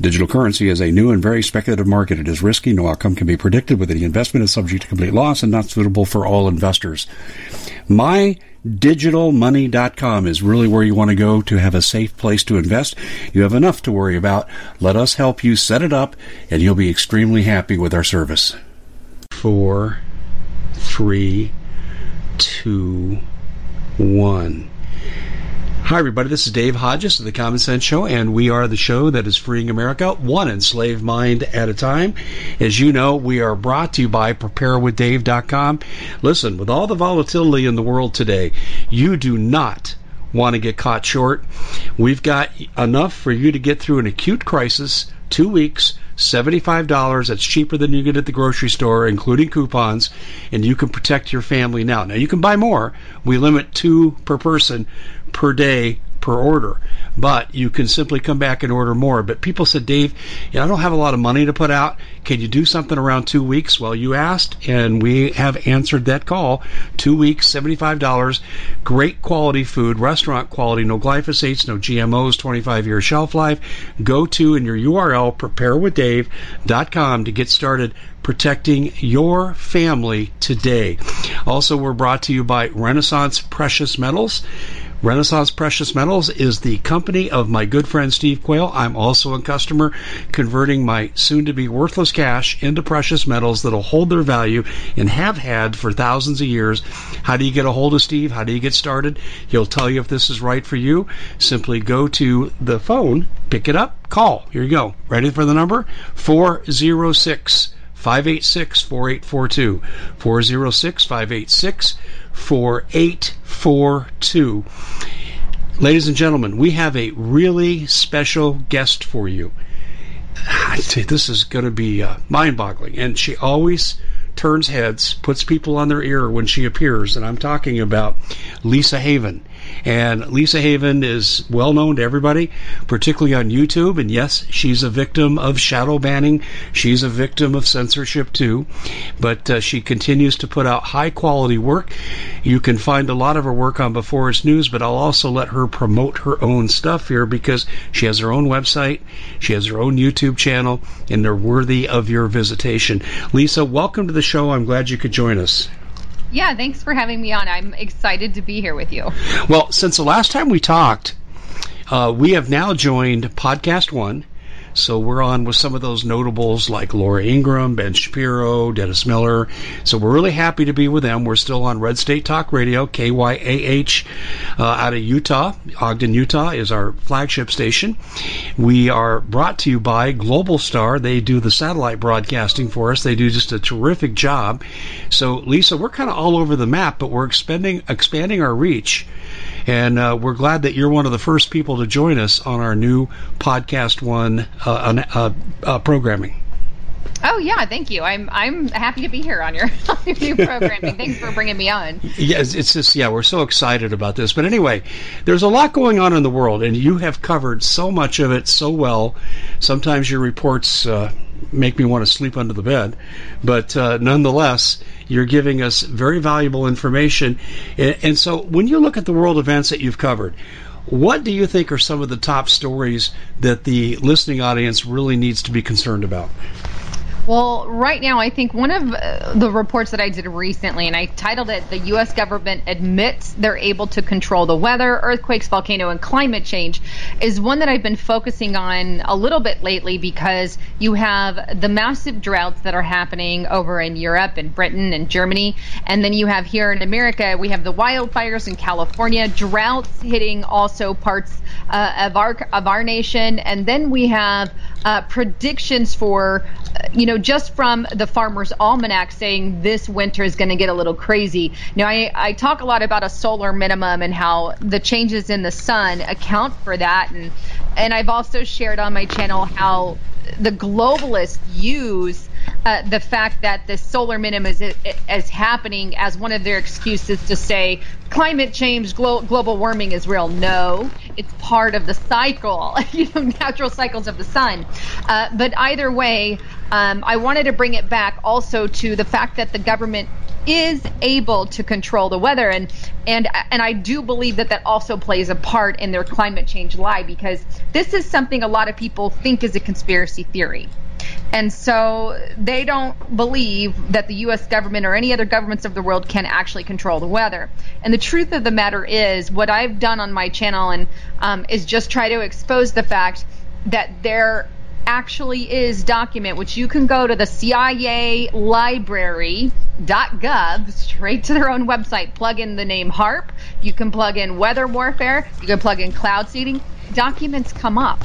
Digital currency is a new and very speculative market. It is risky. No outcome can be predicted. Whether the investment is subject to complete loss and not suitable for all investors. MyDigitalMoney.com is really where you want to go to have a safe place to invest. You have enough to worry about. Let us help you set it up, and you'll be extremely happy with our service. Four, three, two, one. Hi, everybody. This is Dave Hodges of the Common Sense Show, and we are the show that is freeing America one enslaved mind at a time. As you know, we are brought to you by PrepareWithDave.com. Listen, with all the volatility in the world today, you do not want to get caught short. We've got enough for you to get through an acute crisis, two weeks. $75. That's cheaper than you get at the grocery store, including coupons, and you can protect your family now. Now, you can buy more. We limit two per person per day per order. But you can simply come back and order more. But people said, Dave, you know, I don't have a lot of money to put out. Can you do something around two weeks? Well, you asked, and we have answered that call. Two weeks, $75. Great quality food, restaurant quality, no glyphosates, no GMOs, 25 year shelf life. Go to in your URL, preparewithdave.com to get started protecting your family today. Also, we're brought to you by Renaissance Precious Metals. Renaissance Precious Metals is the company of my good friend Steve Quayle. I'm also a customer converting my soon to be worthless cash into precious metals that'll hold their value and have had for thousands of years. How do you get a hold of Steve? How do you get started? He'll tell you if this is right for you. Simply go to the phone, pick it up, call. Here you go. Ready for the number? 406 586 4842. 406 586 4842. Ladies and gentlemen, we have a really special guest for you. This is going to be uh, mind boggling. And she always turns heads, puts people on their ear when she appears. And I'm talking about Lisa Haven. And Lisa Haven is well known to everybody, particularly on YouTube. And yes, she's a victim of shadow banning. She's a victim of censorship too. But uh, she continues to put out high quality work. You can find a lot of her work on Before It's News, but I'll also let her promote her own stuff here because she has her own website, she has her own YouTube channel, and they're worthy of your visitation. Lisa, welcome to the show. I'm glad you could join us. Yeah, thanks for having me on. I'm excited to be here with you. Well, since the last time we talked, uh, we have now joined Podcast One. So we're on with some of those notables like Laura Ingraham, Ben Shapiro, Dennis Miller. So we're really happy to be with them. We're still on Red State Talk Radio, KYAH, uh, out of Utah. Ogden, Utah is our flagship station. We are brought to you by Global Star. They do the satellite broadcasting for us. They do just a terrific job. So Lisa, we're kind of all over the map, but we're expanding expanding our reach. And uh, we're glad that you're one of the first people to join us on our new Podcast One uh, uh, uh, programming. Oh yeah, thank you. I'm I'm happy to be here on your, on your new programming. Thanks for bringing me on. Yes, it's just yeah, we're so excited about this. But anyway, there's a lot going on in the world, and you have covered so much of it so well. Sometimes your reports uh, make me want to sleep under the bed, but uh, nonetheless, you're giving us very valuable information. And, so, when you look at the world events that you've covered. What do you think are some of the top stories that the listening audience really needs to be concerned about? Well, right now, I think one of uh, the reports that I did recently, and I titled it The U.S. Government Admits They're Able to Control the Weather, Earthquakes, Volcano, and Climate Change, is one that I've been focusing on a little bit lately because you have the massive droughts that are happening over in Europe and Britain and Germany. And then you have here in America, we have the wildfires in California, droughts hitting also parts uh, of our of our nation, and then we have uh, predictions for, uh, you know, just from the Farmer's Almanac saying this winter is going to get a little crazy. Now, I, I talk a lot about a solar minimum and how the changes in the sun account for that, and and I've also shared on my channel how the globalists use uh, the fact that the solar minimum is, is happening as one of their excuses to say climate change, glo- global warming is real. No, it's part of the cycle, you know, natural cycles of the sun. Uh, but either way, um, I wanted to bring it back also to the fact that the government is able to control the weather and and and I do believe that that also plays a part in their climate change lie because this is something a lot of people think is a conspiracy theory. And so they don't believe that the U.S. government or any other governments of the world can actually control the weather. And the truth of the matter is, what I've done on my channel and um, is just try to expose the fact that there actually is document which you can go to the CIA library.gov straight to their own website plug in the name HAARP you can plug in weather warfare you can plug in cloud seeding documents come up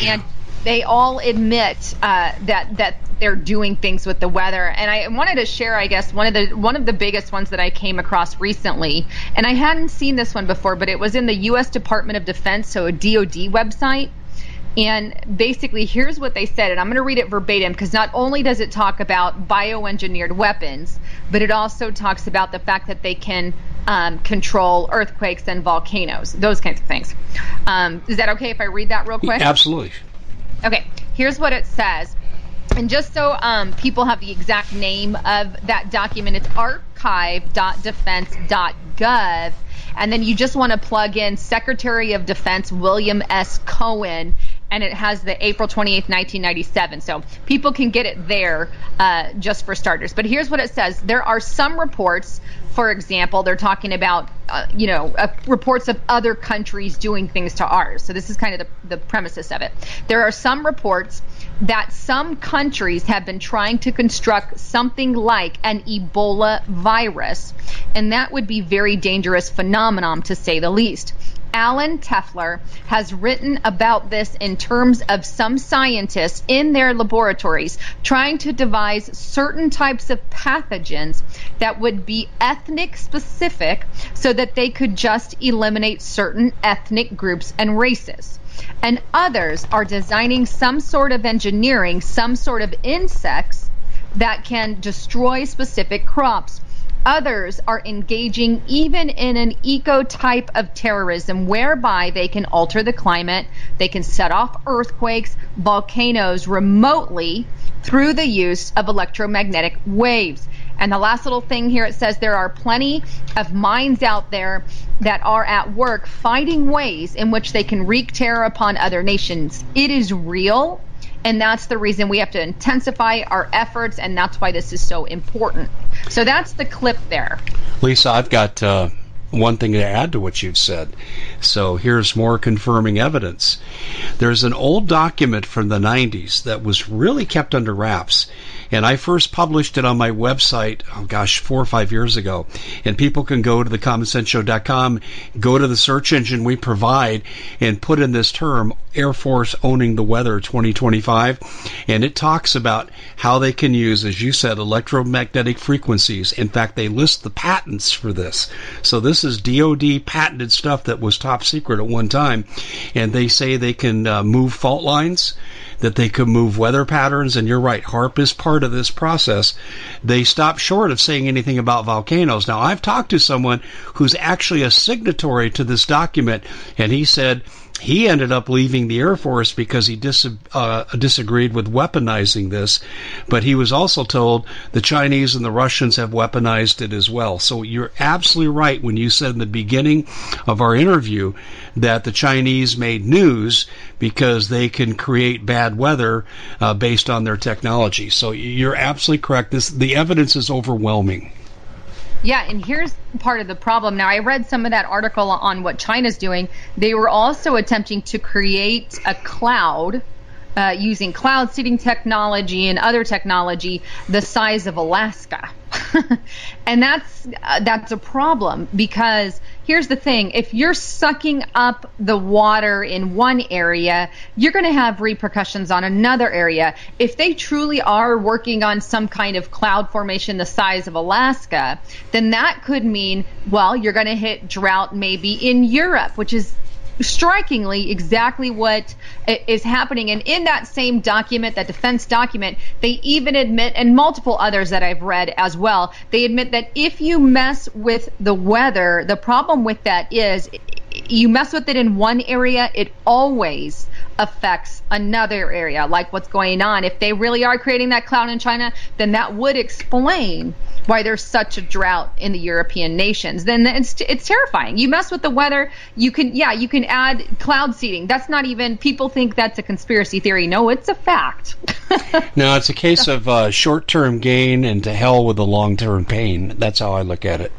and they all admit uh, that that they're doing things with the weather. And I wanted to share, I guess, one of the one of the biggest ones that I came across recently. And I hadn't seen this one before, but it was in the U.S. Department of Defense, so a DoD website. And basically, here's what they said, and I'm going to read it verbatim because not only does it talk about bioengineered weapons, but it also talks about the fact that they can um, control earthquakes and volcanoes, those kinds of things. Um, is that okay if I read that real quick? Absolutely. Okay, here's what it says. And just so um, people have the exact name of that document, it's archive.defense.gov. And then you just want to plug in Secretary of Defense William S. Cohen, and it has the April 28th, 1997. So people can get it there uh, just for starters. But here's what it says there are some reports for example, they're talking about, uh, you know, uh, reports of other countries doing things to ours. So this is kind of the, the premises of it. There are some reports that some countries have been trying to construct something like an Ebola virus, and that would be very dangerous phenomenon to say the least. Alvin Toffler has written about this in terms of some scientists in their laboratories trying to devise certain types of pathogens that would be ethnic specific so that they could just eliminate certain ethnic groups and races. And others are designing some sort of engineering, some sort of insects that can destroy specific crops Others are engaging even in an eco type of terrorism whereby they can alter the climate, they can set off earthquakes, volcanoes remotely through the use of electromagnetic waves. And the last little thing here it says there are plenty of minds out there that are at work finding ways in which they can wreak terror upon other nations. It is real. And that's the reason we have to intensify our efforts, and that's why this is so important. So that's the clip there. Lisa, I've got uh, one thing to add to what you've said. So here's more confirming evidence. There's an old document from the 90s that was really kept under wraps. And I first published it on my website, oh gosh, four or five years ago. And people can go to thecommonsenseshow.com, go to the search engine we provide, and put in this term, Air Force Owning the Weather 2025. And it talks about how they can use, as you said, electromagnetic frequencies. In fact, they list the patents for this. So this is DoD patented stuff that was top secret at one time. And they say they can uh, move fault lines that they could move weather patterns. And you're right, HAARP is part of this process. They stopped short of saying anything about volcanoes. Now, I've talked to someone who's actually a signatory to this document, and he said he ended up leaving the Air Force because he dis- uh, disagreed with weaponizing this. But he was also told the Chinese and the Russians have weaponized it as well. So you're absolutely right when you said in the beginning of our interview that the Chinese made news because they can create bad weather uh, based on their technology. So you're absolutely correct. This the evidence is overwhelming. Yeah, and here's part of the problem. Now, I read some of that article on what China's doing. They were also attempting to create a cloud uh, using cloud seeding technology and other technology the size of Alaska. and that's uh, that's a problem because here's the thing if you're sucking up the water in one area, you're going to have repercussions on another area. If they truly are working on some kind of cloud formation the size of Alaska, then that could mean, well, you're going to hit drought maybe in Europe, which is strikingly exactly what is happening. And in that same document, that defense document, they even admit, and multiple others that I've read as well, they admit that if you mess with the weather, the problem with that is you mess with it in one area, it always affects another area, like what's going on. If they really are creating that cloud in China, then that would explain why there's such a drought in the European nations. Then it's it's terrifying. You mess with the weather, you can yeah, you can add cloud seeding. That's not even people think that's a conspiracy theory. No, it's a fact. no, it's a case of uh, short-term gain and to hell with the long-term pain. That's how I look at it.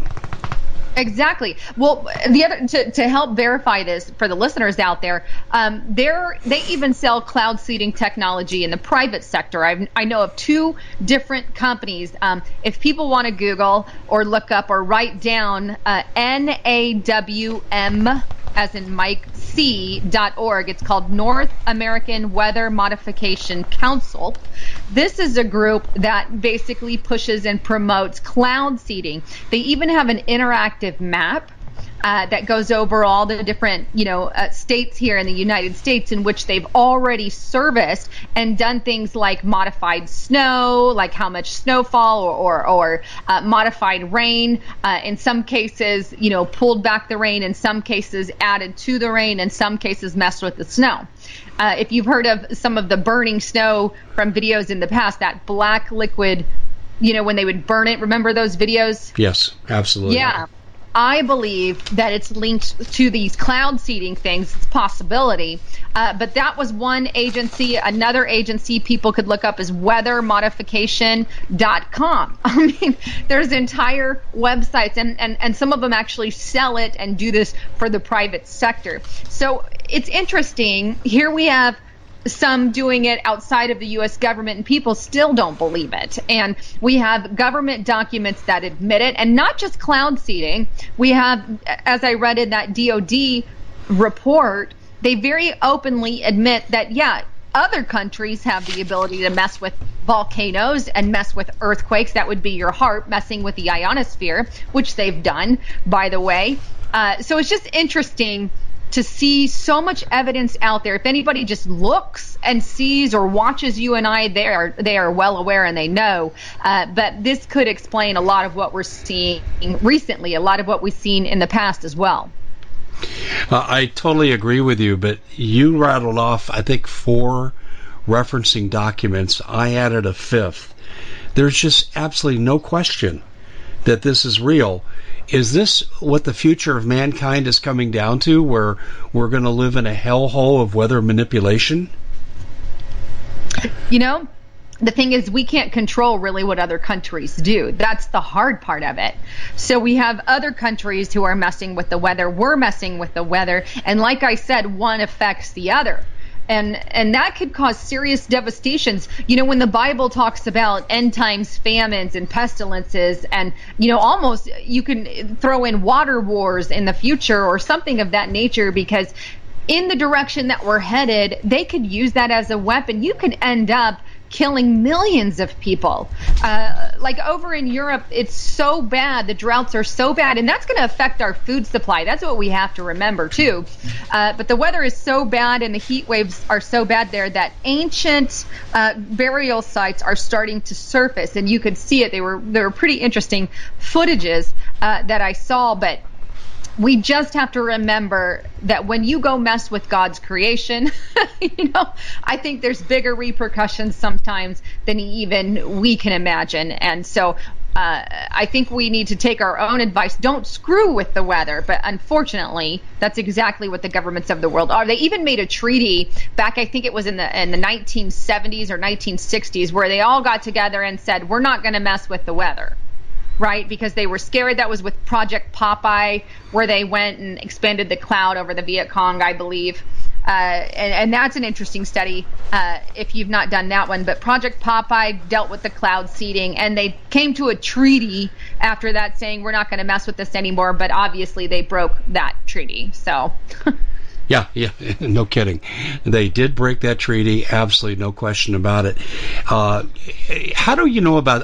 Exactly. Well, the other to, to help verify this for the listeners out there, um, there they even sell cloud seeding technology in the private sector. I've, I know of two different companies. Um, if people want to Google or look up or write down uh, NAWM as in Mike C.org. It's called North American Weather Modification Council. This is a group that basically pushes and promotes cloud seeding. They even have an interactive map uh, that goes over all the different, you know, uh, states here in the United States in which they've already serviced and done things like modified snow, like how much snowfall or or, or uh, modified rain. Uh, in some cases, you know, pulled back the rain. In some cases, added to the rain. In some cases, messed with the snow. Uh, if you've heard of some of the burning snow from videos in the past, that black liquid you know, when they would burn it. Remember those videos? Yes, absolutely. Yeah. I believe that it's linked to these cloud seeding things. It's possibility. Uh, but that was one agency. Another agency people could look up is weathermodification.com. I mean, there's entire websites, and, and, and some of them actually sell it and do this for the private sector. So it's interesting. Here we have some doing it outside of the U.S. government, and people still don't believe it. And we have government documents that admit it, and not just cloud seeding. We have, as I read in that DoD report, they very openly admit that, yeah, other countries have the ability to mess with volcanoes and mess with earthquakes. That would be your HAARP messing with the ionosphere, which they've done, by the way. Uh, so it's just interesting to see so much evidence out there. If anybody just looks and sees or watches you and I, they are they are well aware and they know. Uh, but this could explain a lot of what we're seeing recently, a lot of what we've seen in the past as well. Uh, I totally agree with you, but you rattled off, I think, four referencing documents. I added a fifth. There's just absolutely no question that this is real. Is this what the future of mankind is coming down to, where we're going to live in a hellhole of weather manipulation? You know, the thing is we can't control really what other countries do. That's the hard part of it. So we have other countries who are messing with the weather. We're messing with the weather. And like i said one affects the other and and that could cause serious devastations. You know, when the Bible talks about end times famines and pestilences, and you know, almost you can throw in water wars in the future or something of that nature because in the direction that we're headed, they could use that as a weapon. You could end up killing millions of people. Uh, like over in Europe, it's so bad. The droughts are so bad, and that's going to affect our food supply. That's what we have to remember too. Uh, but the weather is so bad, and the heat waves are so bad there that ancient uh, burial sites are starting to surface, and you could see it. They were they were pretty interesting footages uh, that I saw, but we just have to remember that when you go mess with God's creation, you know, I think there's bigger repercussions sometimes than even we can imagine. And so uh, I think we need to take our own advice. Don't screw with the weather. But unfortunately, that's exactly what the governments of the world are. They even made a treaty back, I think it was in the in the 1970s or 1960s, where they all got together and said, "We're not going to mess with the weather." Right? Because they were scared. That was with Project Popeye, where they went and expanded the cloud over the Viet Cong, I believe. Uh, and, and, that's an interesting study uh, if you've not done that one. But Project Popeye dealt with the cloud seeding, and they came to a treaty after that saying we're not going to mess with this anymore. But obviously, they broke that treaty. So. Yeah, yeah, no kidding. They did break that treaty, absolutely no question about it. Uh, how do you know about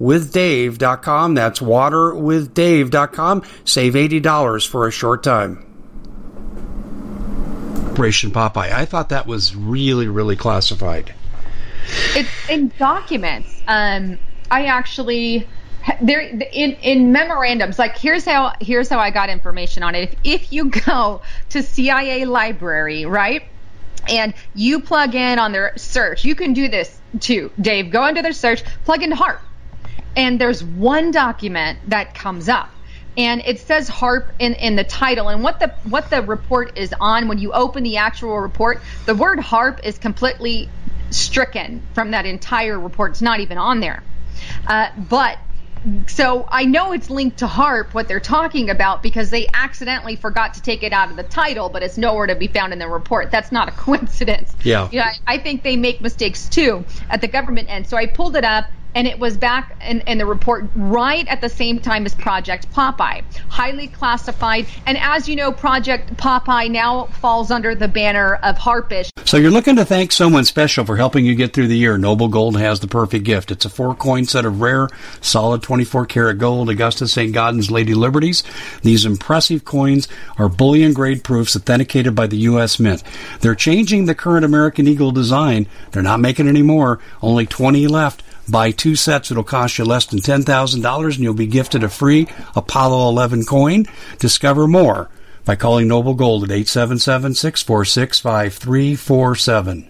waterwithdave.com. That's waterwithdave.com. Save $80 for a short time. Operation Popeye. I thought that was really, really classified. It's in documents. Um, I actually there in in memorandums like here's how here's how I got information on it. If if you go to CIA library, right? And you plug in on their search, you can do this too, Dave. Go into their search, plug in HAARP and there's one document that comes up and it says HAARP in, in the title and what the what the report is on when you open the actual report the word HAARP is completely stricken from that entire report it's not even on there uh, but so I know it's linked to HAARP what they're talking about, because they accidentally forgot to take it out of the title, but it's nowhere to be found in the report. That's not a coincidence. Yeah. You know, I, I think they make mistakes too at the government end. So I pulled it up and it was back in, in, the report right at the same time as Project Popeye, highly classified. And as you know, Project Popeye now falls under the banner of Harpish. So you're looking to thank someone special for helping you get through the year. Noble Gold has the perfect gift. It's a four coin set of rare, solid 24 karat gold Augustus St. Gaudens Lady Liberties. These impressive coins are bullion grade proofs authenticated by the U.S. Mint. They're changing the current American Eagle design. They're not making any more. Only 20 left. Buy two sets, it'll cost you less than $10,000 and you'll be gifted a free Apollo 11 coin. Discover more by calling Noble Gold at 877 646 5347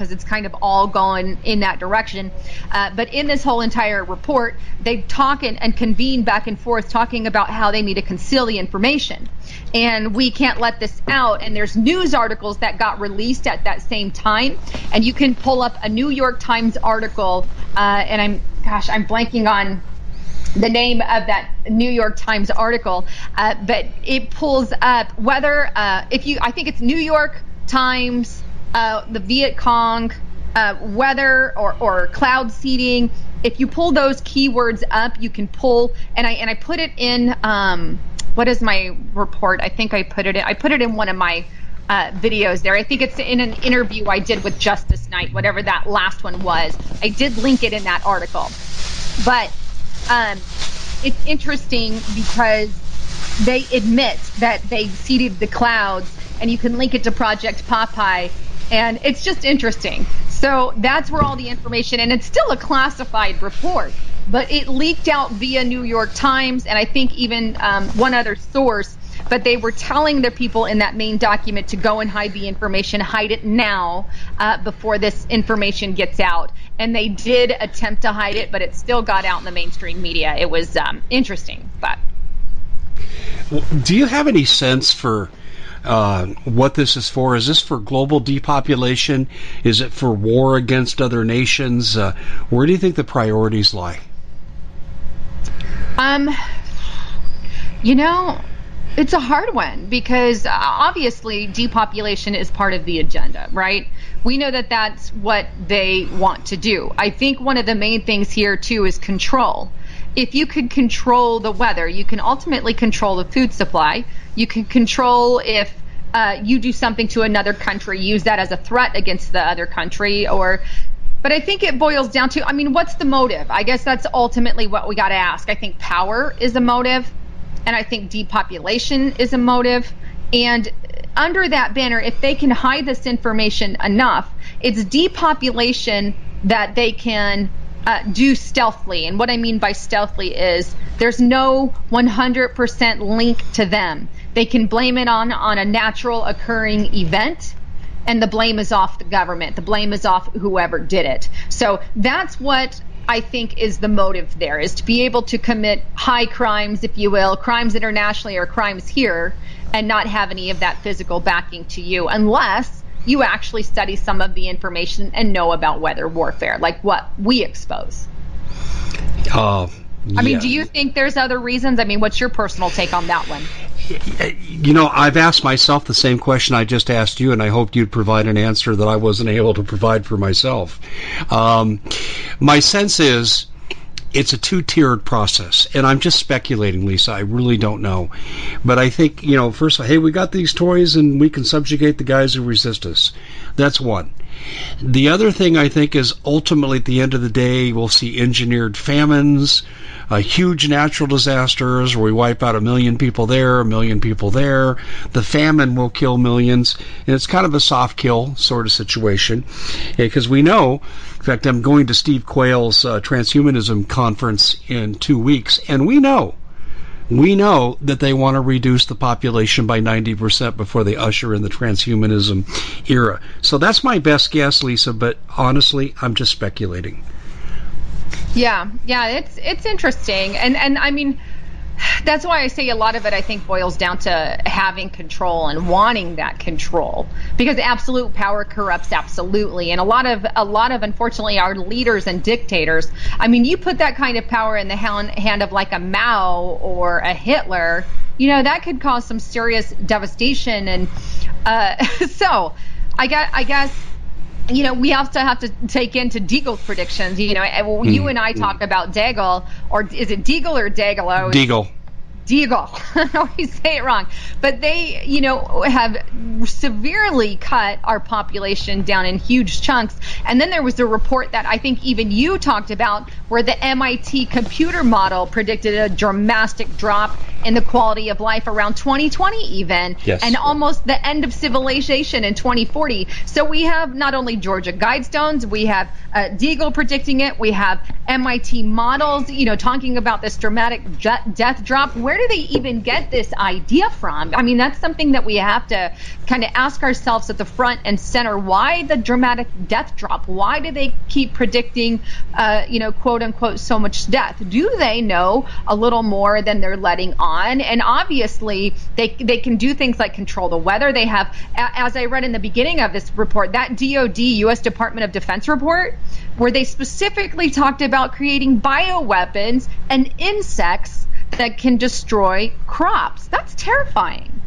because it's kind of all gone in that direction. Uh, but in this whole entire report, they talk and, and convene back and forth talking about how they need to conceal the information. And we can't let this out. And there's news articles that got released at that same time. And you can pull up a New York Times article. Uh, and I'm, gosh, I'm blanking on the name of that New York Times article, uh, but it pulls up whether uh, if you I think it's New York Times uh, the Viet Cong, uh, weather or, or cloud seeding. If you pull those keywords up, you can pull and I and I put it in. Um, what is my report? I think I put it in. I put it in one of my uh, videos there. I think it's in an interview I did with Justice Knight, whatever that last one was. I did link it in that article, but um, it's interesting because they admit that they seeded the clouds, and you can link it to Project Popeye and it's just interesting. So that's where all the information, and it's still a classified report, but it leaked out via New York Times, and I think even um, one other source. But they were telling the people in that main document to go and hide the information, hide it now uh, before this information gets out. And they did attempt to hide it, but it still got out in the mainstream media. It was um, interesting, but. Do you have any sense for uh, what this is for. Is this for global depopulation? Is it for war against other nations? Uh, where do you think the priorities lie? Um, you know, it's a hard one because uh, obviously depopulation is part of the agenda, right? We know that that's what they want to do. I think one of the main things here too is control. If you could control the weather, you can ultimately control the food supply. You can control if uh, you do something to another country, use that as a threat against the other country, or. But I think it boils down to, I mean, what's the motive? I guess that's ultimately what we got to ask. I think power is a motive, and I think depopulation is a motive. And under that banner, if they can hide this information enough, it's depopulation that they can uh, do stealthily. And what I mean by stealthily is there's no 100% link to them. They can blame it on on a natural occurring event and the blame is off the government. The blame is off whoever did it. So that's what I think is the motive there is to be able to commit high crimes, if you will, crimes internationally or crimes here, and not have any of that physical backing to you unless you actually study some of the information and know about weather warfare, like what we expose. Uh, I mean, do you think there's other reasons? I mean, what's your personal take on that one? You know, I've asked myself the same question I just asked you, and I hoped you'd provide an answer that I wasn't able to provide for myself. Um, my sense is it's a two-tiered process, and I'm just speculating, Lisa. I really don't know, but I think you know. First, of all, hey, we got these toys, and we can subjugate the guys who resist us. That's one. The other thing I think is ultimately at the end of the day, we'll see engineered famines uh, huge natural disasters where we wipe out a million people there, a million people there. The famine will kill millions, and it's kind of a soft kill sort of situation because we know. In fact, I'm going to Steve Quayle's uh, transhumanism conference in two weeks, and we know we know that they want to reduce the population by 90% before they usher in the transhumanism era. So that's my best guess, Lisa, but honestly, I'm just speculating. Yeah, yeah, it's it's interesting, and and I mean, that's why I say a lot of it. I think boils down to having control and wanting that control, because absolute power corrupts absolutely, and a lot of a lot of unfortunately our leaders and dictators. I mean, you put that kind of power in the hand, of like a Mao or a Hitler, you know, that could cause some serious devastation, and uh, so I I guess you know, we also have to take into Deagle's predictions. You know, you hmm. and I talk hmm. about Daigle, or is it Deagle or Daigle? Deagle. Deagle. I always say it wrong. But they, you know, have severely cut our population down in huge chunks. And then there was a report that I think even you talked about where the MIT computer model predicted a dramatic drop in the quality of life around 2020 even yes. and almost the end of civilization in 2040 so we have not only georgia guidestones we have uh, deagle predicting it we have mit models you know talking about this dramatic death drop where do they even get this idea from i mean that's something that we have to kind of ask ourselves at the front and center why the dramatic death drop why do they keep predicting uh, you know quote unquote so much death do they know a little more than they're letting on. And obviously, they they can do things like control the weather. They have, as I read in the beginning of this report, that DoD, U.S. Department of Defense report, where they specifically talked about creating bioweapons and insects that can destroy crops. That's terrifying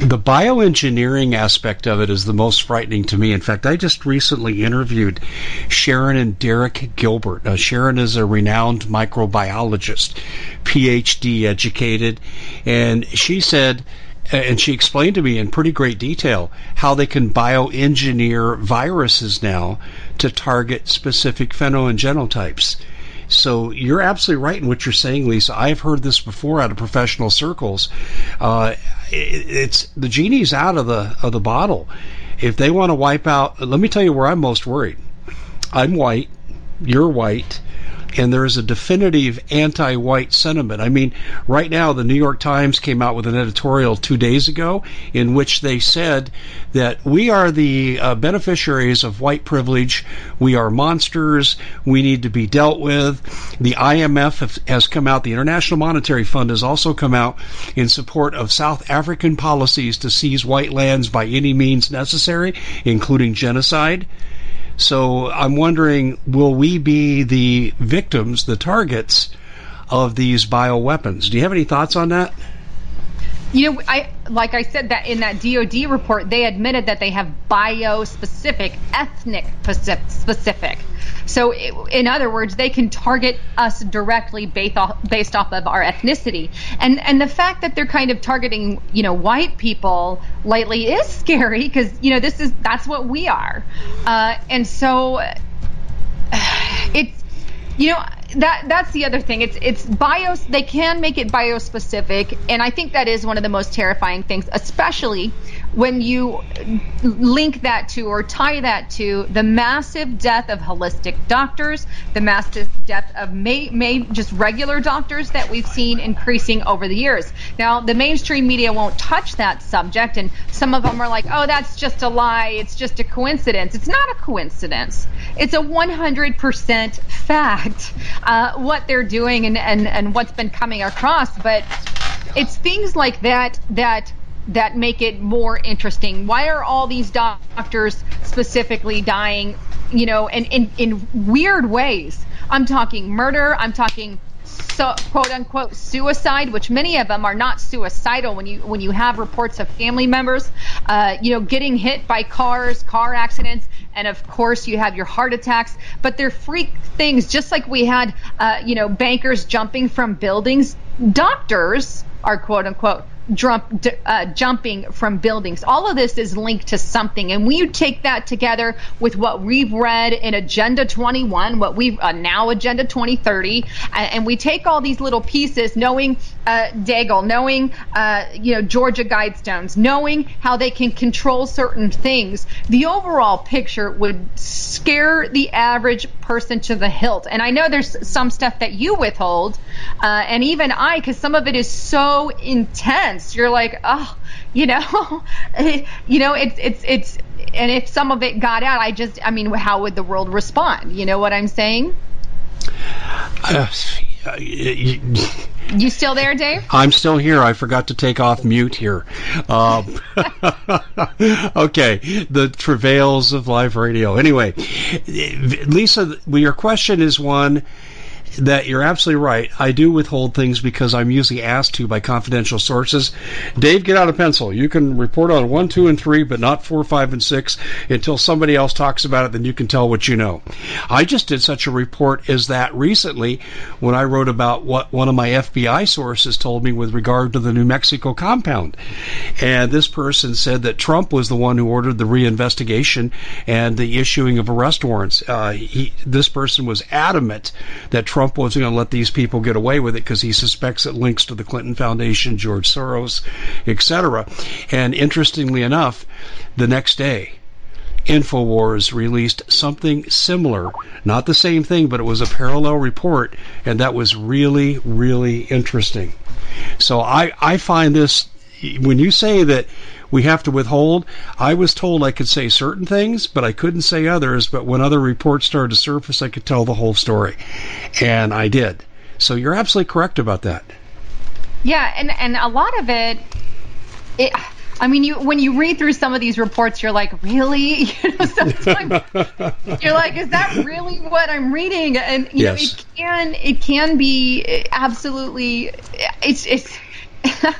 the bioengineering aspect of it is the most frightening to me. In fact, I just recently interviewed Sharon and Derek Gilbert. Now, Sharon is a renowned microbiologist, PhD educated, and she said, uh, and she explained to me in pretty great detail how they can bioengineer viruses now to target specific phenogenotypes. So you're absolutely right in what you're saying, Lisa. I've heard this before out of professional circles. Uh, it, it's the genie's out of the of the bottle. If they want to wipe out, let me tell you where I'm most worried. I'm white. You're white and there is a definitive anti white sentiment. I mean, right now, the New York Times came out with an editorial two days ago in which they said that we are the uh, beneficiaries of white privilege. We are monsters. We need to be dealt with. The IMF has come out, the International Monetary Fund has also come out in support of South African policies to seize white lands by any means necessary, including genocide. So I'm wondering, will we be the victims, the targets of these bioweapons? Do you have any thoughts on that? You know, I like I said that in that DoD report, they admitted that they have bio-specific, ethnic specific. So, in other words, they can target us directly based off, based off of our ethnicity. And and the fact that they're kind of targeting, you know, white people lately is scary because you know this is that's what we are. Uh, and so it's you know that that's the other thing. It's it's bios. They can make it biospecific, and I think that is one of the most terrifying things, especially when you link that to or tie that to the massive death of holistic doctors, the massive death of may, may just regular doctors that we've seen increasing over the years. Now, the mainstream media won't touch that subject, and some of them are like, "Oh, that's just a lie. It's just a coincidence." It's not a coincidence. It's a 100% fact uh, what they're doing and, and and what's been coming across, but it's things like that that that make it more interesting. Why are all these doctors specifically dying, you know, in, in, in weird ways? I'm talking murder, I'm talking so quote unquote suicide, which many of them are not suicidal when you when you have reports of family members, uh, you know, getting hit by cars, car accidents, and of course you have your heart attacks. But they're freak things, just like we had, uh, you know, bankers jumping from buildings. Doctors are quote unquote jump, uh, jumping from buildings. All of this is linked to something, and we take that together with what we've read in Agenda 21, what we've uh, now Agenda 2030, and, and, we take all these little pieces, knowing uh, Daigle, knowing uh, you know Georgia Guidestones, knowing how they can control certain things. The overall picture would scare the average person to the hilt. And I know there's some stuff that you withhold, uh, and even I, because some of it is so intense you're like, oh, you know, you know, it's it's it's, and if some of it got out, I just, I mean, how would the world respond? You know what I'm saying? Uh, you still there, Dave? I'm still here. I forgot to take off mute here. Um, okay, the travails of live radio. Anyway, Lisa, your question is one that you're absolutely right. I do withhold things because I'm usually asked to by confidential sources. Dave, get out a pencil. You can report on one, two, and three, but not four, five, and six until somebody else talks about it. Then you can tell what you know. I just did such a report as that recently when I wrote about what one of my FBI sources told me with regard to the New Mexico compound, and this person said that Trump was the one who ordered the reinvestigation and the issuing of arrest warrants. Uh, he, this person was adamant that Trump wasn't going to let these people get away with it because he suspects it links to the Clinton Foundation, George Soros, etc. And interestingly enough, the next day, InfoWars released something similar. Not the same thing, but it was a parallel report, and that was really, really interesting. So I, I find this, when you say that we have to withhold. I was told I could say certain things, but I couldn't say others. But when other reports started to surface, I could tell the whole story. And I did. So you're absolutely correct about that. Yeah, and, and a lot of it, it I mean, you when you read through some of these reports, you're like, really? You know, sometimes you're like, is that really what I'm reading? And you yes. know, it can it can be absolutely it's it's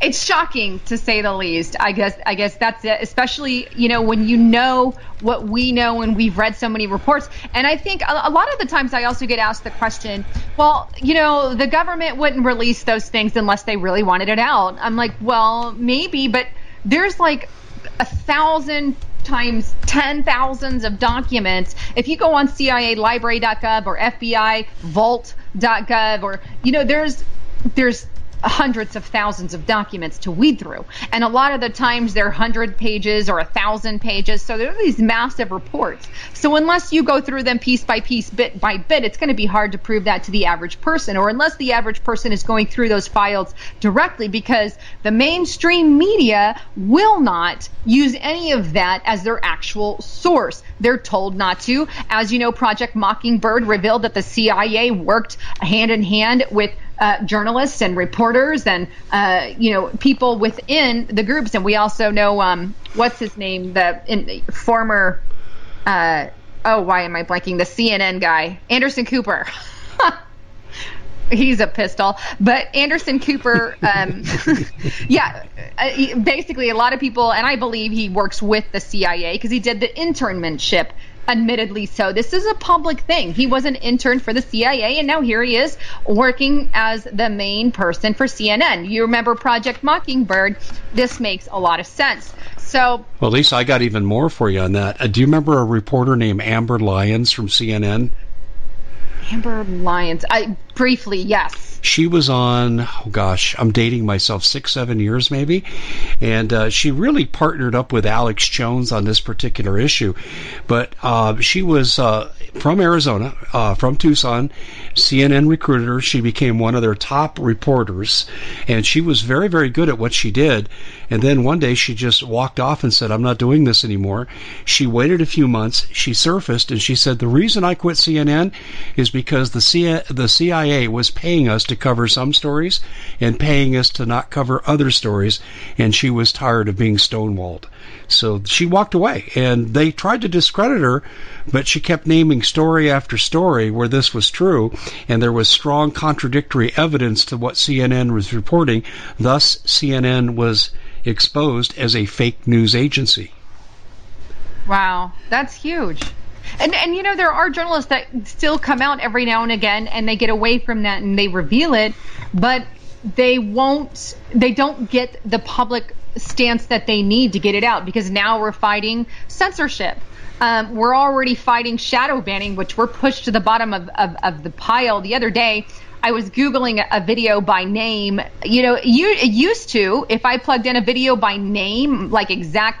it's shocking to say the least. I guess I guess that's it. Especially you know when you know what we know and we've read so many reports. And I think a, a lot of the times I also get asked the question, well, you know, the government wouldn't release those things unless they really wanted it out. I'm like, well, maybe, but there's like a thousand times ten thousands of documents. If you go on CIALibrary.gov or FBI Vault.gov or you know, there's there's hundreds of thousands of documents to weed through. And a lot of the times they're 100 pages or 1,000 pages. So there are these massive reports. So unless you go through them piece by piece, bit by bit, it's going to be hard to prove that to the average person, or unless the average person is going through those files directly, because the mainstream media will not use any of that as their actual source. They're told not to. As you know, Project Mockingbird revealed that the CIA worked hand in hand with uh, journalists and reporters and uh, you know people within the groups, and we also know um, what's his name, the in, former. Uh, oh, why am I blanking? The CNN guy, Anderson Cooper. he's a pistol. But Anderson Cooper, um, yeah, uh, basically a lot of people, and I believe he works with the CIA because he did the internship admittedly so. This is a public thing. He was an intern for the CIA, and now here he is working as the main person for CNN. You remember Project Mockingbird? This makes a lot of sense. So, well, Lisa, I got even more for you on that. Uh, do you remember a reporter named Amber Lyons from CNN? Amber Lyons. I briefly, yes she was on, oh gosh, I'm dating myself, six, seven years maybe. And uh, she really partnered up with Alex Jones on this particular issue. But uh, she was uh, from Arizona, uh, from Tucson, CNN recruiter. She became one of their top reporters. And she was very, very good at what she did. And then one day she just walked off and said, I'm not doing this anymore. She waited a few months. She surfaced and she said, The reason I quit CNN is because the, the CIA was paying us to cover some stories and paying us to not cover other stories, and she was tired of being stonewalled. So she walked away, and they tried to discredit her, but she kept naming story after story where this was true, and there was strong contradictory evidence to what CNN was reporting. Thus, CNN was exposed as a fake news agency. Wow, that's huge. And and you know there are journalists that still come out every now and again and they get away from that and they reveal it, but they won't they don't get the public stance that they need to get it out because now we're fighting censorship. Um, we're already fighting shadow banning, which we're pushed to the bottom of, of, of the pile. The other day, I was Googling a, a video by name. You know, you, used to, if I plugged in a video by name, like exact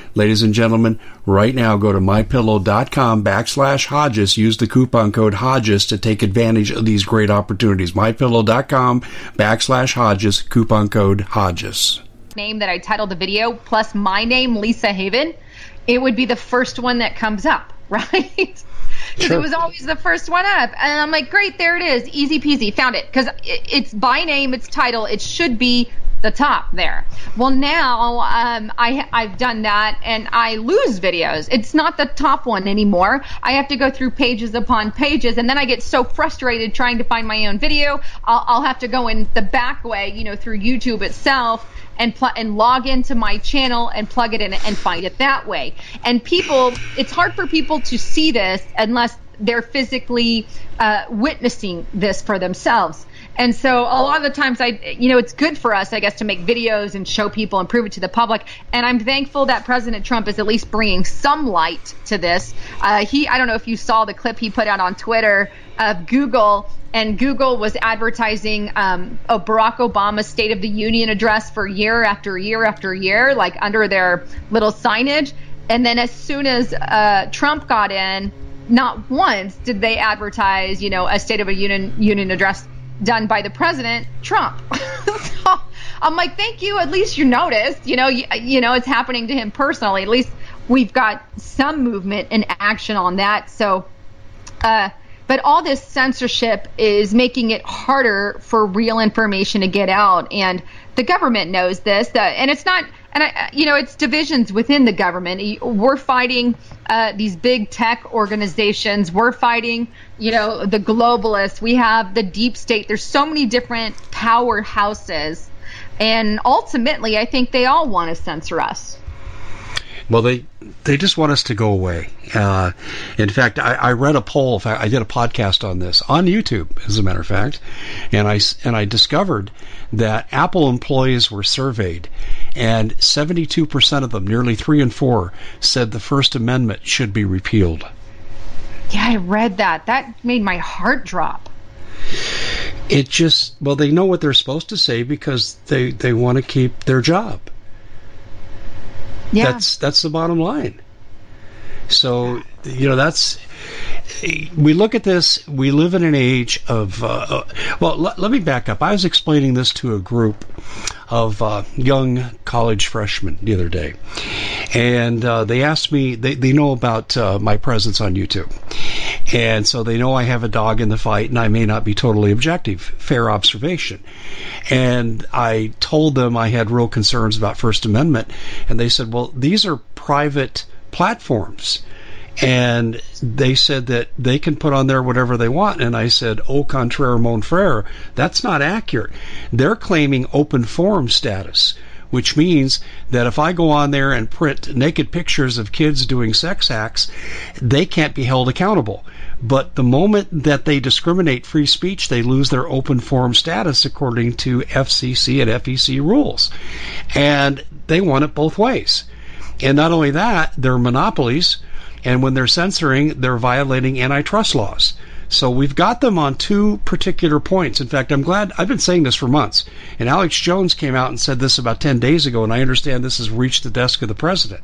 Ladies and gentlemen, right now go to mypillow.com backslash Hodges. Use the coupon code Hodges to take advantage of these great opportunities. Mypillow.com backslash Hodges, coupon code Hodges. Name that I titled the video plus my name, Lisa Haven, it would be the first one that comes up right? Because sure. it was always the first one up. And I'm like, great, there it is. Easy peasy. Found it. Because it's by name, it's title. It should be the top there. Well, now um, I, I've done that and I lose videos. It's not the top one anymore. I have to go through pages upon pages, and then I get so frustrated trying to find my own video. I'll, I'll have to go in the back way, you know, through YouTube itself and pl- and log into my channel and plug it in and find it that way. And people, it's hard for people to see this unless they're physically uh, witnessing this for themselves. And so a lot of the times I, you know, it's good for us, I guess, to make videos and show people and prove it to the public. And I'm thankful that President Trump is at least bringing some light to this. Uh, he, I don't know if you saw the clip he put out on Twitter of Google and Google was advertising um, a Barack Obama State of the Union address for year after year after year, like under their little signage. And then as soon as uh, Trump got in, not once did they advertise, you know, a State of a Union Union address done by the president, Trump. so I'm like, thank you. At least you noticed. You know, you, you know, it's happening to him personally. At least we've got some movement and action on that. So, uh, but all this censorship is making it harder for real information to get out, and the government knows this. And it's not and I, you know, it's divisions within the government. We're fighting uh, these big tech organizations. We're fighting, you know, the globalists. We have the deep state. There's so many different powerhouses, and ultimately, I think they all want to censor us. Well, they they just want us to go away. Uh, in fact, I, I, read a poll. I did a podcast on this on YouTube, as a matter of fact, and I and I discovered that Apple employees were surveyed, and 72% of them, nearly three and four, said the First Amendment should be repealed. Yeah, I read that. That made my heart drop. It just well, they know what they're supposed to say because they they want to keep their job. Yeah. That's that's the bottom line. So you know that's we look at this. We live in an age of uh, uh well. L- let me back up. I was explaining this to a group of uh, young college freshmen the other day, and uh, they asked me. They they know about uh, my presence on YouTube, and so they know I have a dog in the fight, and I may not be totally objective. Fair observation. And I told them I had real concerns about First Amendment, and they said, "Well, these are private platforms." And they said that they can put on there whatever they want. And I said, au contraire, mon frere, that's not accurate. They're claiming open forum status which means that if I go on there and print naked pictures of kids doing sex acts, they can't be held accountable. But the moment that they discriminate free speech, they lose their open forum status according to FCC and FEC rules. And they want it both ways. And not only that, they're monopolies. And when they're censoring, they're violating antitrust laws. So we've got them on two particular points. In fact, I'm glad I've been saying this for months. And Alex Jones came out and said this about 10 days ago, and I understand this has reached the desk of the president.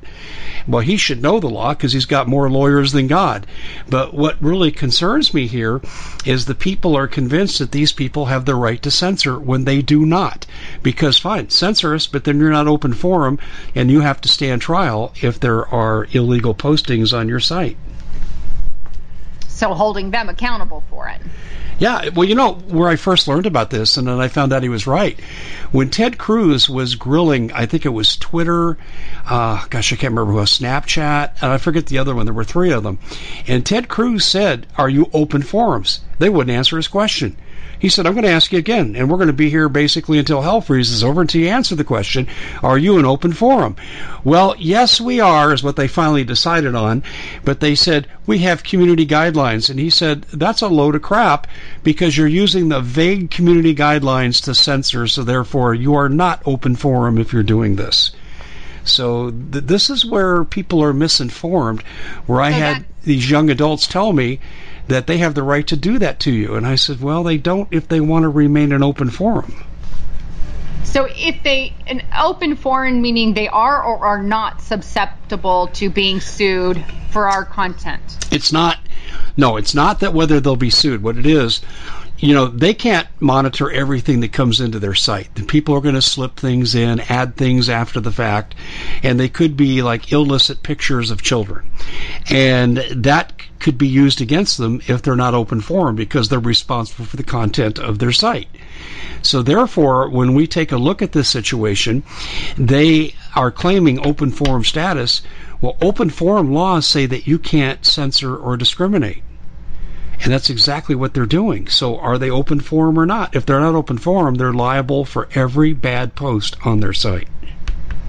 Well, he should know the law because he's got more lawyers than God. But what really concerns me here is the people are convinced that these people have the right to censor when they do not. Because fine, censor us, but then you're not open forum and you have to stand trial if there are illegal postings on your site so holding them accountable for it. Yeah, well, you know where I first learned about this, and then I found out he was right. When Ted Cruz was grilling, I think it was Twitter, uh, gosh, I can't remember who, Snapchat, and I forget the other one. There were three of them, and Ted Cruz said, "Are you open forums?" They wouldn't answer his question. He said, I'm going to ask you again, and we're going to be here basically until hell freezes over until you answer the question, are you an open forum? Well, yes, we are, is what they finally decided on, but they said, we have community guidelines. And he said, that's a load of crap because you're using the vague community guidelines to censor, so therefore you are not open forum if you're doing this. So th- this is where people are misinformed. Where I had these young adults tell me that they have the right to do that to you. And I said, well, they don't if they want to remain an open forum. So if they an open forum meaning they are or are not susceptible to being sued for our content. It's not no, it's not that whether they'll be sued. What it is you know, they can't monitor everything that comes into their site. The people are going to slip things in, add things after the fact, and they could be like illicit pictures of children. And that could be used against them if they're not open forum because they're responsible for the content of their site. So therefore, when we take a look at this situation, they are claiming open forum status. Well, open forum laws say that you can't censor or discriminate. And that's exactly what they're doing. So are they open forum or not? If they're not open forum, they're liable for every bad post on their site.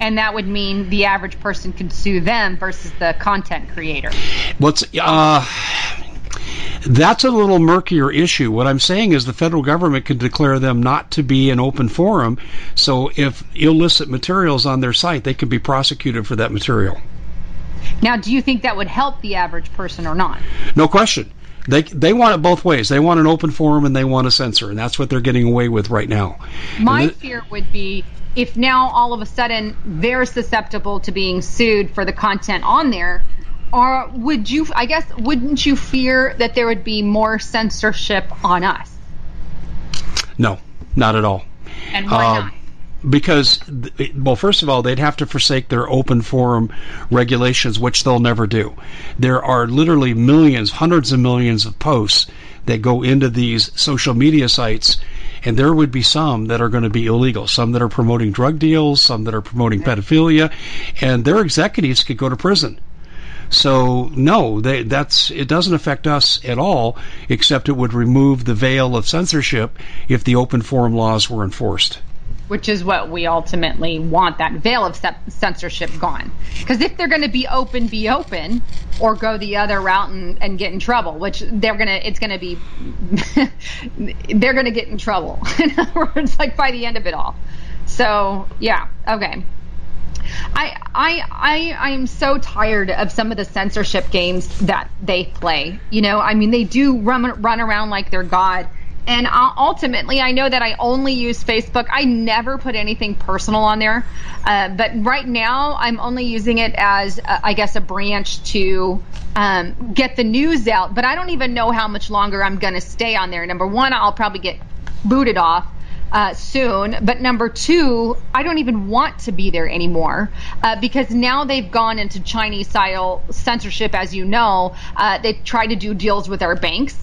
And that would mean the average person could sue them versus the content creator. What's uh that's a little murkier issue. What I'm saying is the federal government can declare them not to be an open forum. So if illicit materials on their site, they can be prosecuted for that material. Now, do you think that would help the average person or not? No question. They they want it both ways. They want an open forum and they want a censor, and that's what they're getting away with right now. My th- fear would be if now all of a sudden they're susceptible to being sued for the content on there. Or would you? I guess wouldn't you fear that there would be more censorship on us? No, not at all. And why uh, not? Because well first of all they'd have to forsake their open forum regulations which they'll never do. There are literally millions hundreds of millions of posts that go into these social media sites and there would be some that are going to be illegal. Some that are promoting drug deals some that are promoting pedophilia and their executives could go to prison. So no, they, that's it doesn't affect us at all, except it would remove the veil of censorship if the open forum laws were enforced which is what we ultimately want that veil of censorship gone. Because if they're going to be open, be open, or go the other route and, and get in trouble, which they're going to, it's going to be, they're going to get in trouble. in other words, like by the end of it all. So, yeah, okay. I I I I am so tired of some of the censorship games that they play. You know, I mean, they do run run around like they're God and ultimately, I know that I only use Facebook. I never put anything personal on there. Uh, but right now, I'm only using it as, uh, I guess, a branch to um, get the news out. But I don't even know how much longer I'm going to stay on there. Number one, I'll probably get booted off. Uh, soon. But number two, I don't even want to be there anymore uh, because now they've gone into Chinese style censorship, as you know. Uh, they've tried to do deals with our banks.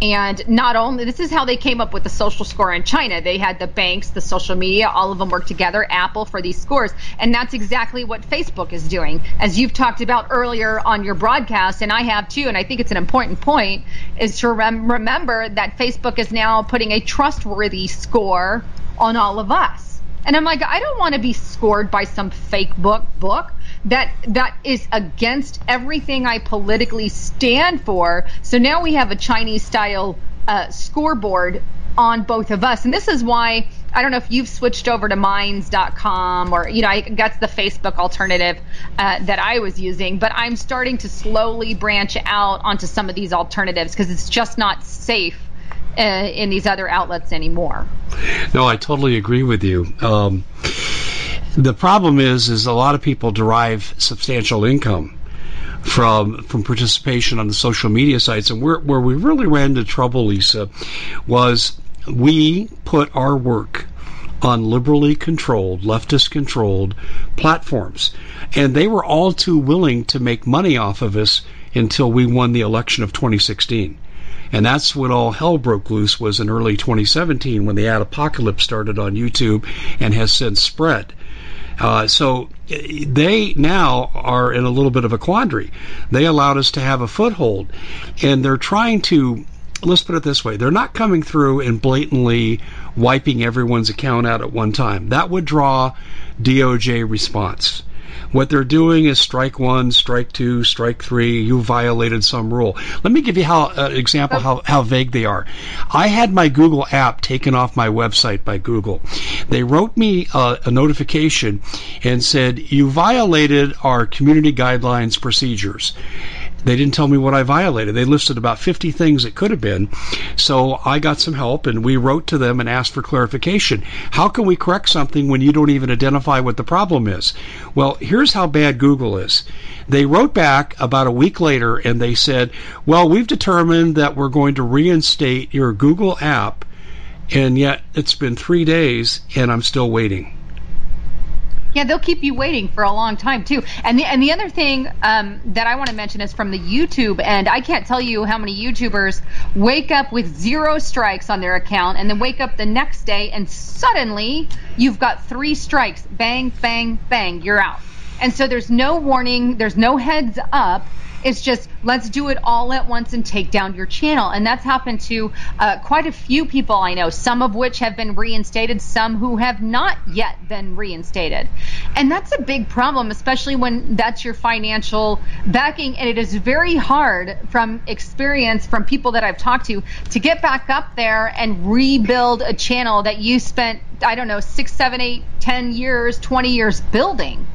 And not only this is how they came up with the social score in China. They had the banks, the social media, all of them work together, Apple for these scores. And that's exactly what Facebook is doing. As you've talked about earlier on your broadcast, and I have too, and I think it's an important point, is to rem- remember that Facebook is now putting a trustworthy score on all of us. And I'm like, I don't want to be scored by some fake book book that that is against everything I politically stand for. So now we have a Chinese style uh, scoreboard on both of us, and this is why I don't know if you've switched over to Minds.com or you know I that's the Facebook alternative uh, that I was using, but I'm starting to slowly branch out onto some of these alternatives because it's just not safe. Uh, in these other outlets anymore. No, I totally agree with you. Um, the problem is, is a lot of people derive substantial income from from participation on the social media sites, and where where we really ran into trouble, Lisa, was we put our work on liberally controlled, leftist controlled platforms, and they were all too willing to make money off of us until we won the election of 2016. And that's when all hell broke loose was in early 2017 when the ad apocalypse started on YouTube and has since spread. Uh, so they now are in a little bit of a quandary. They allowed us to have a foothold, and they're trying to. Let's put it this way: they're not coming through and blatantly wiping everyone's account out at one time. That would draw DOJ response. What they're doing is strike one, strike two, strike three. You violated some rule. Let me give you how uh, example how, how vague they are. I had my Google app taken off my website by Google. They wrote me a notification and said you violated our community guidelines procedures they didn't tell me what I violated. They listed about 50 things it could have been. So I got some help and we wrote to them and asked for clarification. How can we correct something when you don't even identify what the problem is? Well, here's how bad Google is. They wrote back about a week later and they said, well, we've determined that we're going to reinstate your Google app and yet it's been three days and I'm still waiting. Yeah, they'll keep you waiting for a long time too. And the and the other thing um, that I want to mention is from the YouTube and I can't tell you how many YouTubers wake up with zero strikes on their account and then wake up the next day and suddenly you've got three strikes. Bang, bang, bang, you're out. And so there's no warning, there's no heads up it's just let's do it all at once and take down your channel. And that's happened to uh, quite a few people I know, some of which have been reinstated, some who have not yet been reinstated. And that's a big problem, especially when that's your financial backing. And it is very hard from experience from people that I've talked to to get back up there and rebuild a channel that you spent, I don't know, six, seven, eight, ten years, 20 years building.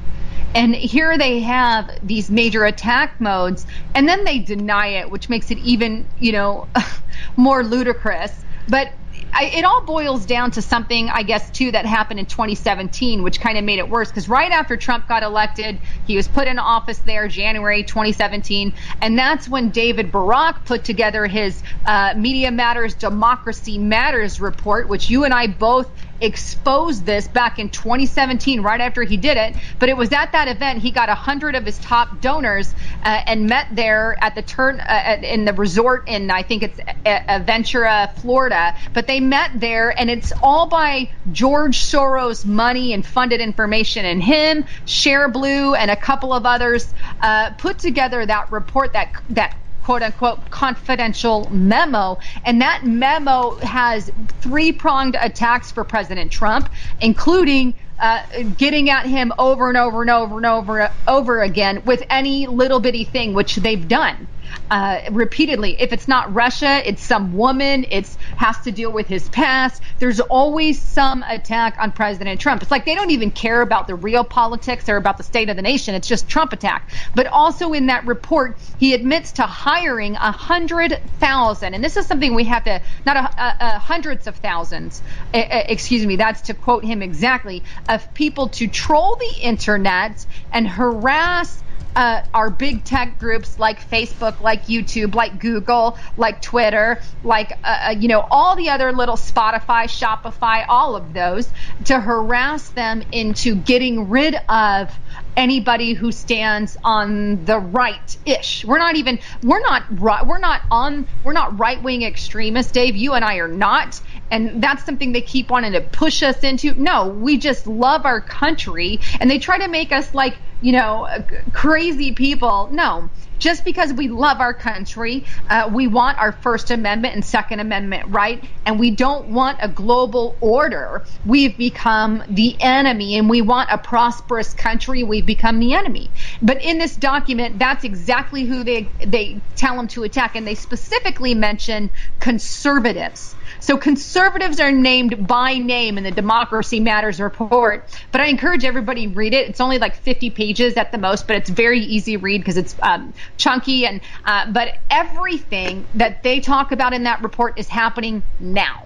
And here they have these major attack modes, and then they deny it, which makes it even, you know, more ludicrous. But I, it all boils down to something, I guess, too, that happened in 2017, which kind of made it worse. Because right after Trump got elected, he was put in office there, January 2017, and that's when David Brock put together his uh, Media Matters, Democracy Matters report, which you and I both exposed this back in 2017, right after he did it. But it was at that event he got a hundred of his top donors uh, and met there at the turn uh, in the resort in I think it's Aventura, Florida. But they met there, and it's all by George Soros' money and funded information. And him, Shareblue, and a couple of others uh, put together that report that that quote unquote confidential memo. And that memo has three pronged attacks for President Trump, including uh, getting at him over and over and over and over and over again with any little bitty thing, which they've done uh, repeatedly. If it's not Russia, it's some woman. It's has to deal with his past. There's always some attack on President Trump. It's like they don't even care about the real politics or about the state of the nation. It's just Trump attack. But also in that report, he admits to hiring a hundred thousand, and this is something we have to not a, a, a hundreds of thousands. excuse me. That's to quote him exactly of people to troll the internet and harass uh, our big tech groups like Facebook, like YouTube, like Google, like Twitter, like uh, uh, you know all the other little Spotify, Shopify, all of those to harass them into getting rid of anybody who stands on the right ish. We're not even we're not we're not on we're not right wing extremists, Dave. You and I are not. And that's something they keep wanting to push us into. No, we just love our country and they try to make us like you know, crazy people. No, just because we love our country, uh, we want our First Amendment and Second Amendment right, and we don't want a global order. We've become the enemy, and we want a prosperous country. We've become the enemy. But in this document, that's exactly who they they tell them to attack, and they specifically mention conservatives. So conservatives are named by name in the Democracy Matters report, but I encourage everybody read it. It's only like 50 pages at the most, but it's very easy read because it's um, chunky and uh, but everything that they talk about in that report is happening now.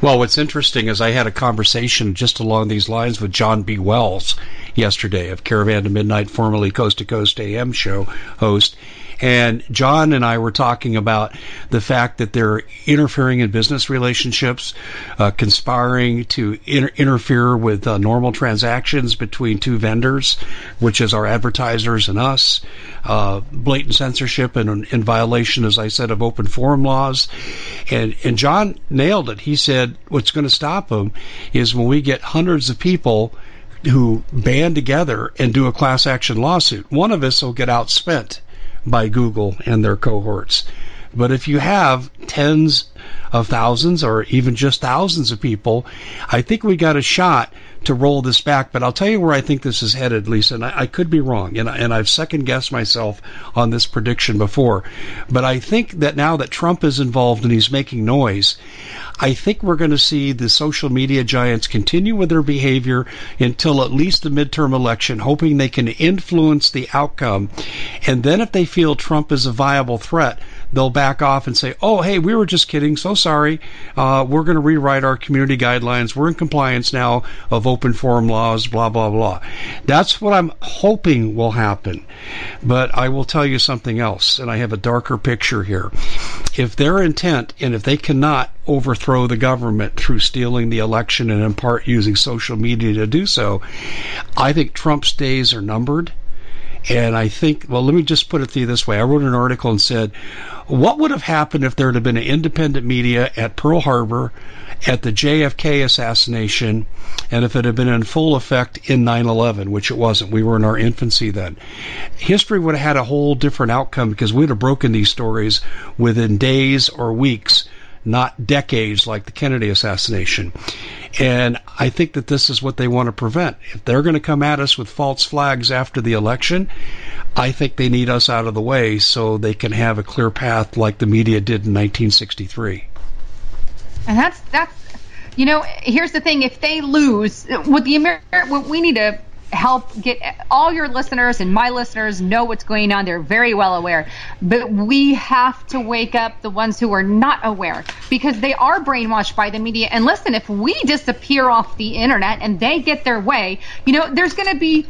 Well, what's interesting is I had a conversation just along these lines with John B. Wells yesterday of Caravan to Midnight, formerly Coast to Coast AM show host, and John and I were talking about the fact that they're interfering in business relationships, uh, conspiring to inter- interfere with uh, normal transactions between two vendors, which is our advertisers and us, uh, blatant censorship and in violation, as I said, of open forum laws. And, and John nailed it. He said what's going to stop them is when we get hundreds of people who band together and do a class action lawsuit. One of us will get outspent by Google and their cohorts. But if you have tens of thousands or even just thousands of people, I think we got a shot to roll this back. But I'll tell you where I think this is headed, Lisa, and I, I could be wrong, and, and I've second guessed myself on this prediction before. But I think that now that Trump is involved and he's making noise, I think we're going to see the social media giants continue with their behavior until at least the midterm election, hoping they can influence the outcome. And then if they feel Trump is a viable threat, they'll back off and say, "Oh, hey, we were just kidding. So sorry. Uh, we're going to rewrite our community guidelines. We're in compliance now of open forum laws. Blah blah blah." That's what I'm hoping will happen. But I will tell you something else, and I have a darker picture here. If their intent, and if they cannot overthrow the government through stealing the election and in part using social media to do so, I think Trump's days are numbered. And I think, well, let me just put it to you this way. I wrote an article and said, what would have happened if there had been an independent media at Pearl Harbor, at the JFK assassination, and if it had been in full effect in 9 11, which it wasn't? We were in our infancy then. History would have had a whole different outcome because we'd have broken these stories within days or weeks not decades like the Kennedy assassination. And I think that this is what they want to prevent. If they're going to come at us with false flags after the election, I think they need us out of the way so they can have a clear path like the media did in 1963. And that's that's you know, here's the thing: if they lose, what the Amer- what we need to help get all your listeners and my listeners know what's going on. They're very well aware. But we have to wake up the ones who are not aware because they are brainwashed by the media. And listen, if we disappear off the internet and they get their way, you know, there's going to be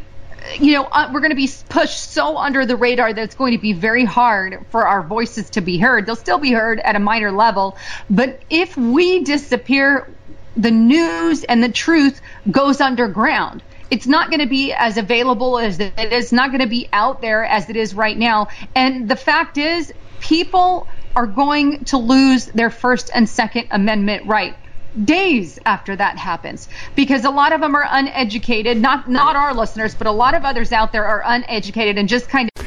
you know, uh, we're going to be pushed so under the radar that it's going to be very hard for our voices to be heard. They'll still be heard at a minor level, but if we disappear, the news and the truth goes underground it's not going to be as available as it is not going to be out there as it is right now. And the fact is, people are going to lose their First and Second Amendment right days after that happens because a lot of them are uneducated not not our listeners but a lot of others out there are uneducated and just kind of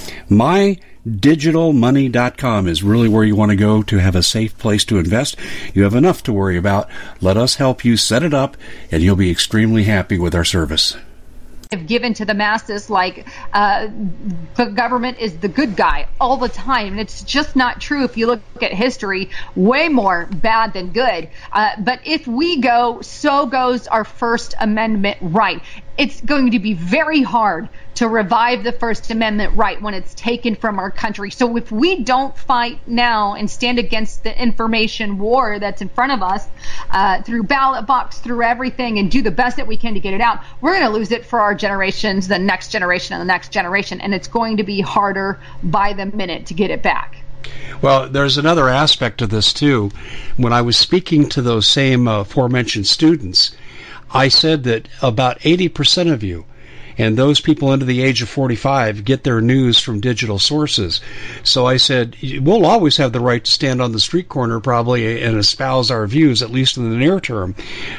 MyDigitalMoney.com is really where you want to go to have a safe place to invest. You have enough to worry about. Let us help you set it up, and you'll be extremely happy with our service have given to the masses like uh, the government is the good guy all the time. And it's just not true if you look at history, way more bad than good. Uh, but if we go, so goes our First Amendment right it's going to be very hard to revive the First Amendment right when it's taken from our country. So if we don't fight now and stand against the information war that's in front of us uh, through ballot box, through everything, and do the best that we can to get it out, we're going to lose it for our generations, the next generation, and the next generation. And it's going to be harder by the minute to get it back. Well, there's another aspect to this too. When I was speaking to those same uh, aforementioned students, I said that about 80% of you and those people under the age of 45 get their news from digital sources. So I said, we'll always have the right to stand on the street corner probably and espouse our views, at least in the near term.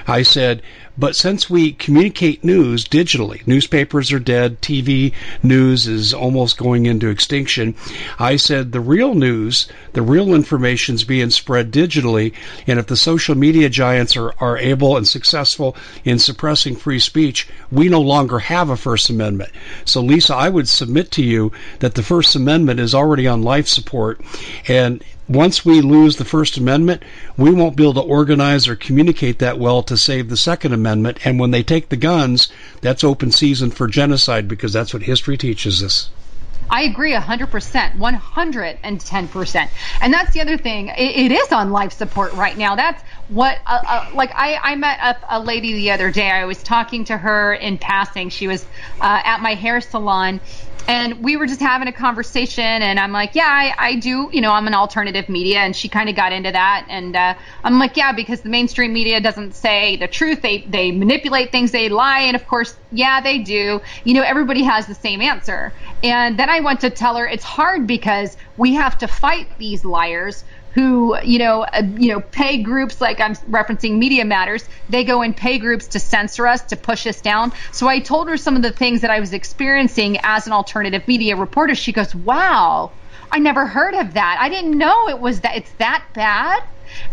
I said, but since we communicate news digitally, newspapers are dead, TV news is almost going into extinction. I said the real news, the real information is being spread digitally. And if the social media giants are, are able and successful in suppressing free speech, we no longer have a First Amendment. So, Lisa, I would submit to you that the First Amendment is already on life support. And once we lose the First Amendment, we won't be able to organize or communicate that well to save the Second Amendment. And when they take the guns, that's open season for genocide because that's what history teaches us. I agree 100%, 110%. And that's the other thing. it, it is on life support right now. That's what, uh, uh, like, I, I met a, a, lady the other day. I was talking to her in passing. She was uh, at my hair salon and we were just having a conversation and i'm like yeah i, I do you know i'm an alternative media and she kind of got into that and uh, i'm like yeah because the mainstream media doesn't say the truth they they manipulate things they lie and of course yeah they do. You know everybody has the same answer. And then i went to tell her it's hard because we have to fight these liars who you know uh, you know pay groups like I'm referencing Media Matters. They go and pay groups to censor us to push us down. So I told her some of the things that I was experiencing as an alternative media reporter. She goes, "Wow, I never heard of that. I didn't know it was that. It's that bad."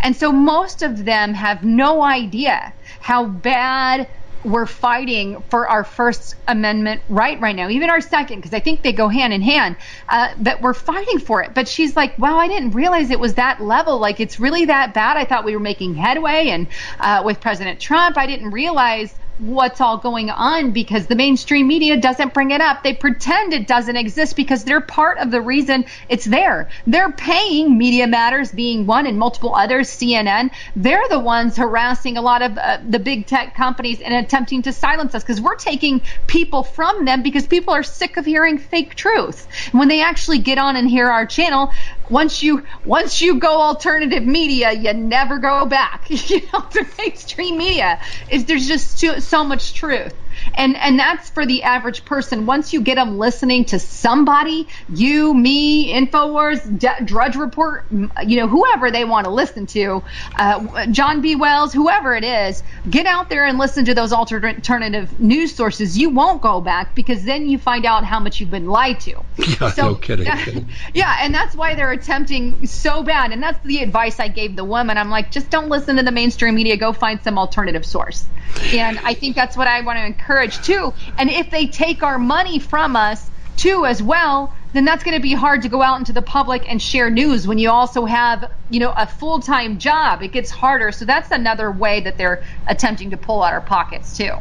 And so most of them have no idea how bad we're fighting for our First Amendment right right now, even our second, because I think they go hand in hand. Uh, but we're fighting for it. But she's like, "Wow, I didn't realize it was that level. Like it's really that bad. I thought we were making headway." And uh, with President Trump, I didn't realize what's all going on because the mainstream media doesn't bring it up. They pretend it doesn't exist because they're part of the reason it's there. They're paying Media Matters being one and multiple others, CNN. They're the ones harassing a lot of uh, the big tech companies and attempting to silence us because we're taking people from them because people are sick of hearing fake truth. When they actually get on and hear our channel, once you once you go alternative media, you never go back. you know, to mainstream media is there's just too, so much truth and and that's for the average person. Once you get them listening to somebody, you, me, Infowars, D- Drudge Report, you know, whoever they want to listen to, uh, John B. Wells, whoever it is, get out there and listen to those alternative news sources. You won't go back because then you find out how much you've been lied to. Yeah, so, no kidding. yeah, and that's why they're attempting so bad. And that's the advice I gave the woman. I'm like, just don't listen to the mainstream media. Go find some alternative source. And I think that's what I want to encourage too. And if they take our money from us too as well, then that's going to be hard to go out into the public and share news when you also have, you know, a full-time job. It gets harder. So that's another way that they're attempting to pull out our pockets too.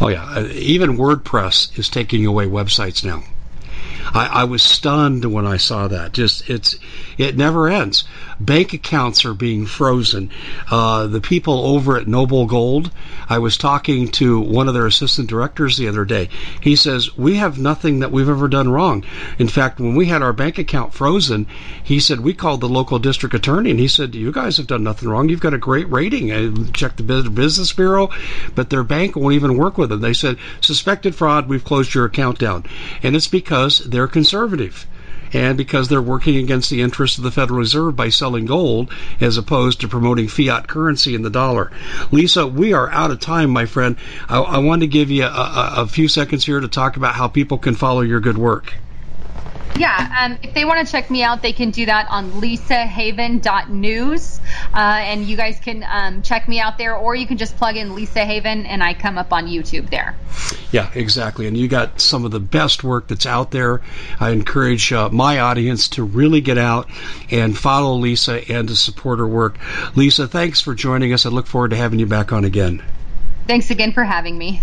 Oh yeah, uh, even WordPress is taking away websites now. I, I was stunned when I saw that. Just it's it never ends. Bank accounts are being frozen. Uh, the people over at Noble Gold, I was talking to one of their assistant directors the other day. He says we have nothing that we've ever done wrong. In fact, when we had our bank account frozen, he said we called the local district attorney and he said you guys have done nothing wrong. You've got a great rating. I checked the business bureau, but their bank won't even work with them. They said suspected fraud. We've closed your account down, and it's because they're conservative and because they're working against the interests of the Federal Reserve by selling gold as opposed to promoting fiat currency in the dollar. Lisa, we are out of time, my friend. I, I want to give you a, a, a few seconds here to talk about how people can follow your good work. Yeah, um, if they want to check me out, they can do that on lisahaven.news. Uh, and you guys can um, check me out there, or you can just plug in Lisa Haven and I come up on YouTube there. Yeah, exactly. And you got some of the best work that's out there. I encourage uh, my audience to really get out and follow Lisa and to support her work. Lisa, thanks for joining us. I look forward to having you back on again. Thanks again for having me.